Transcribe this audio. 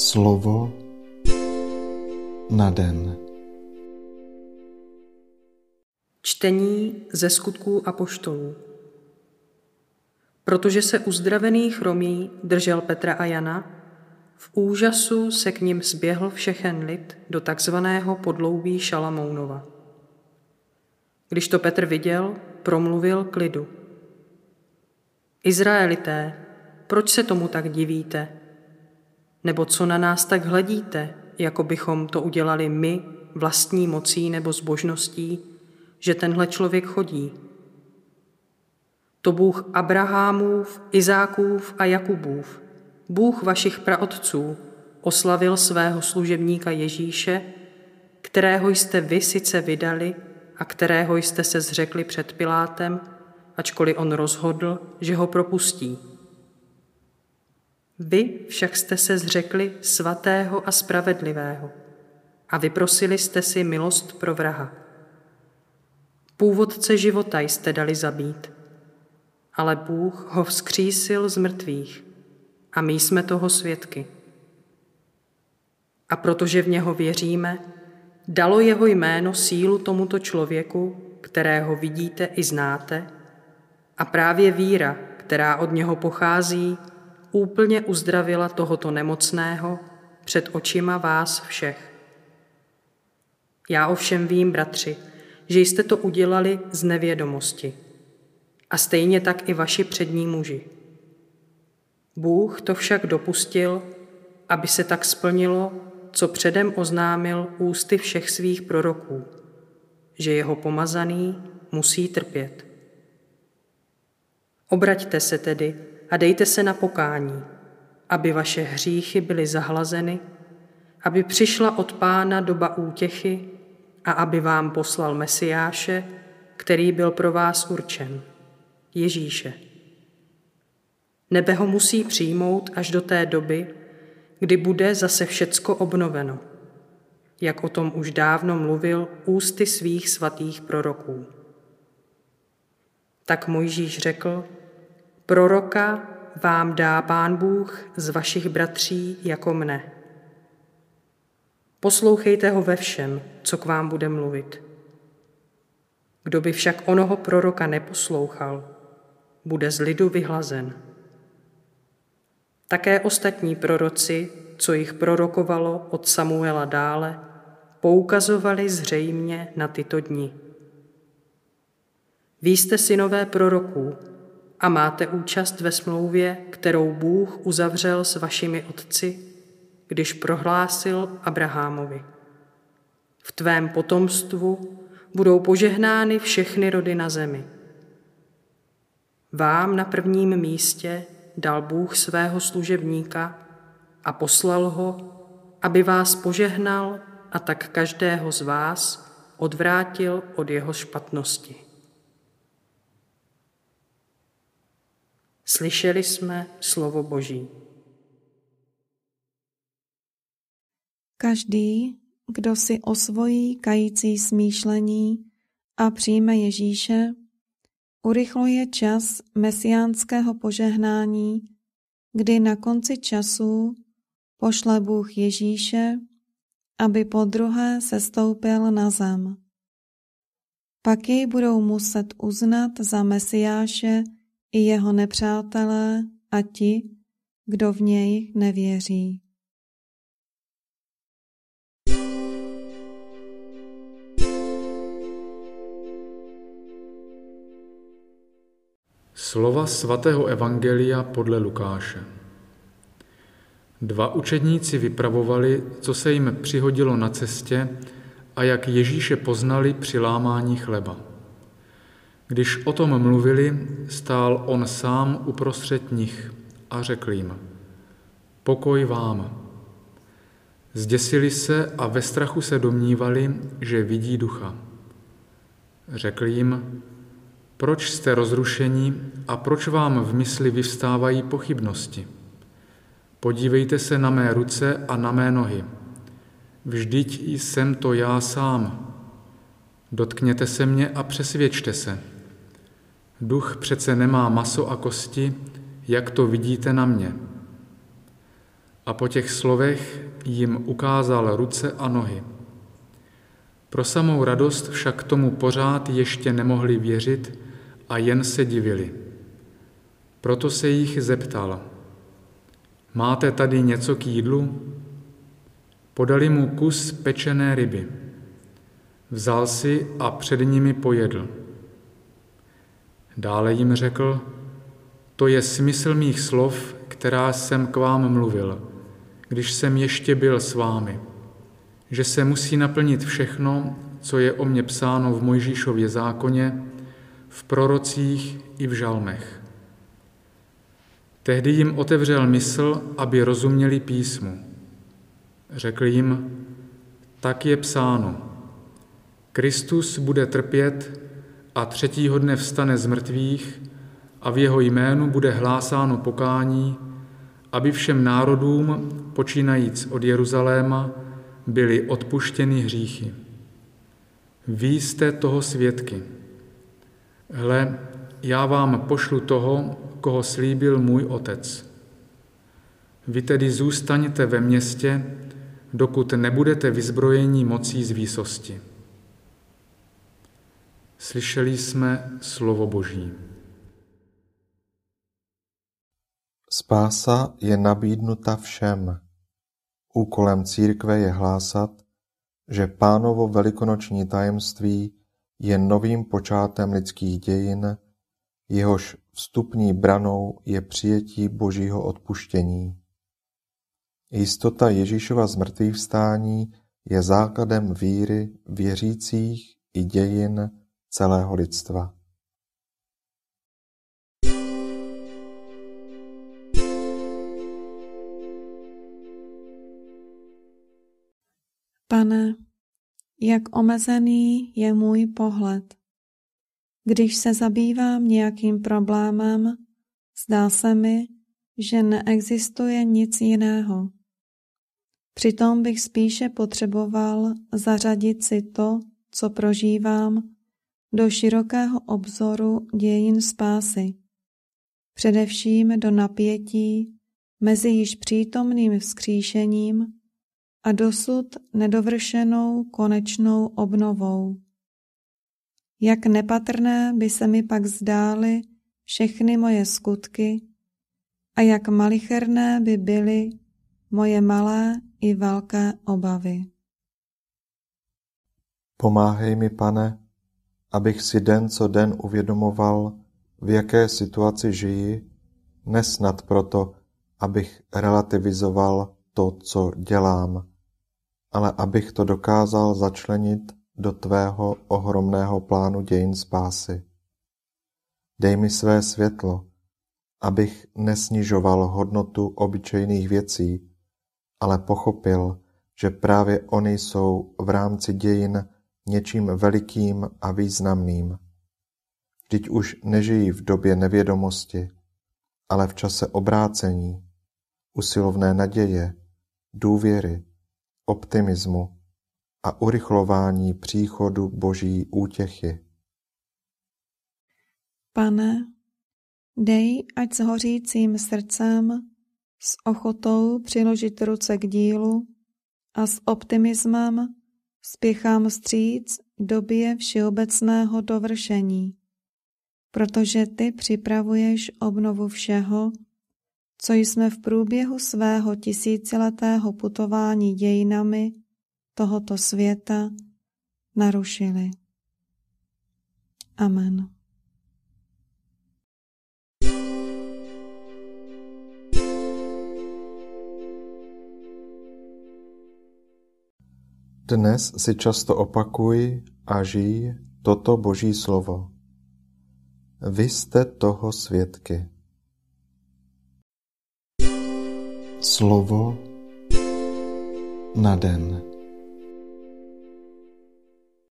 Slovo na den. Čtení ze skutků a poštolů. Protože se uzdravený chromý držel Petra a Jana, v úžasu se k ním zběhl všechen lid do takzvaného podloubí Šalamounova. Když to Petr viděl, promluvil k lidu. Izraelité, proč se tomu tak divíte? Nebo co na nás tak hledíte, jako bychom to udělali my vlastní mocí nebo zbožností, že tenhle člověk chodí? To Bůh Abrahamův, Izákův a Jakubův, Bůh vašich praotců, oslavil svého služebníka Ježíše, kterého jste vy sice vydali a kterého jste se zřekli před Pilátem, ačkoliv on rozhodl, že ho propustí. Vy však jste se zřekli svatého a spravedlivého a vyprosili jste si milost pro vraha. Původce života jste dali zabít, ale Bůh ho vzkřísil z mrtvých a my jsme toho svědky. A protože v něho věříme, dalo jeho jméno sílu tomuto člověku, kterého vidíte i znáte, a právě víra, která od něho pochází, úplně uzdravila tohoto nemocného před očima vás všech. Já ovšem vím, bratři, že jste to udělali z nevědomosti. A stejně tak i vaši přední muži. Bůh to však dopustil, aby se tak splnilo, co předem oznámil ústy všech svých proroků, že jeho pomazaný musí trpět. Obraťte se tedy a dejte se na pokání, aby vaše hříchy byly zahlazeny, aby přišla od Pána doba útěchy a aby vám poslal Mesiáše, který byl pro vás určen, Ježíše. Nebe ho musí přijmout až do té doby, kdy bude zase všecko obnoveno, jak o tom už dávno mluvil ústy svých svatých proroků. Tak Mojžíš řekl, proroka vám dá Pán Bůh z vašich bratří jako mne. Poslouchejte ho ve všem, co k vám bude mluvit. Kdo by však onoho proroka neposlouchal, bude z lidu vyhlazen. Také ostatní proroci, co jich prorokovalo od Samuela dále, poukazovali zřejmě na tyto dni. Vy jste synové proroků a máte účast ve smlouvě, kterou Bůh uzavřel s vašimi otci, když prohlásil Abrahamovi. V tvém potomstvu budou požehnány všechny rody na zemi. Vám na prvním místě dal Bůh svého služebníka a poslal ho, aby vás požehnal a tak každého z vás odvrátil od jeho špatnosti. Slyšeli jsme slovo Boží. Každý, kdo si osvojí kající smýšlení a přijme Ježíše, urychluje čas mesiánského požehnání, kdy na konci času pošle Bůh Ježíše, aby po druhé sestoupil na zem. Pak jej budou muset uznat za Mesiáše i jeho nepřátelé a ti, kdo v něj nevěří. Slova svatého Evangelia podle Lukáše. Dva učedníci vypravovali, co se jim přihodilo na cestě a jak Ježíše poznali při lámání chleba. Když o tom mluvili, stál on sám uprostřed nich a řekl jim, pokoj vám. Zděsili se a ve strachu se domnívali, že vidí ducha. Řekl jim, proč jste rozrušeni a proč vám v mysli vyvstávají pochybnosti? Podívejte se na mé ruce a na mé nohy. Vždyť jsem to já sám. Dotkněte se mě a přesvědčte se. Duch přece nemá maso a kosti, jak to vidíte na mě. A po těch slovech jim ukázal ruce a nohy. Pro samou radost však tomu pořád ještě nemohli věřit a jen se divili. Proto se jich zeptal, máte tady něco k jídlu? Podali mu kus pečené ryby. Vzal si a před nimi pojedl. Dále jim řekl, to je smysl mých slov, která jsem k vám mluvil, když jsem ještě byl s vámi, že se musí naplnit všechno, co je o mně psáno v Mojžíšově zákoně, v prorocích i v žalmech. Tehdy jim otevřel mysl, aby rozuměli písmu. Řekl jim, tak je psáno, Kristus bude trpět a třetího dne vstane z mrtvých a v jeho jménu bude hlásáno pokání, aby všem národům, počínajíc od Jeruzaléma, byly odpuštěny hříchy. Vy jste toho svědky. Hle, já vám pošlu toho, koho slíbil můj otec. Vy tedy zůstaňte ve městě, dokud nebudete vyzbrojeni mocí z výsosti. Slyšeli jsme slovo Boží. Spása je nabídnuta všem. Úkolem církve je hlásat, že pánovo velikonoční tajemství je novým počátem lidských dějin, jehož vstupní branou je přijetí božího odpuštění. Jistota Ježíšova zmrtvých vstání je základem víry věřících i dějin celého lidstva. Pane, jak omezený je můj pohled. Když se zabývám nějakým problémem, zdá se mi, že neexistuje nic jiného. Přitom bych spíše potřeboval zařadit si to, co prožívám, do širokého obzoru dějin spásy, především do napětí mezi již přítomným vzkříšením a dosud nedovršenou konečnou obnovou. Jak nepatrné by se mi pak zdály všechny moje skutky a jak malicherné by byly moje malé i velké obavy. Pomáhej mi, pane, abych si den co den uvědomoval, v jaké situaci žiji, nesnad proto, abych relativizoval to, co dělám, ale abych to dokázal začlenit do tvého ohromného plánu dějin spásy. Dej mi své světlo, abych nesnižoval hodnotu obyčejných věcí, ale pochopil, že právě oni jsou v rámci dějin něčím velikým a významným. Vždyť už nežijí v době nevědomosti, ale v čase obrácení, usilovné naděje, důvěry, optimismu a urychlování příchodu Boží útěchy. Pane, dej, ať s hořícím srdcem, s ochotou přiložit ruce k dílu a s optimismem Spěchám vstříc době všeobecného dovršení, protože ty připravuješ obnovu všeho, co jsme v průběhu svého tisíciletého putování dějinami tohoto světa narušili. Amen. Dnes si často opakuj a žij toto Boží slovo. Vy jste toho svědky. Slovo na den.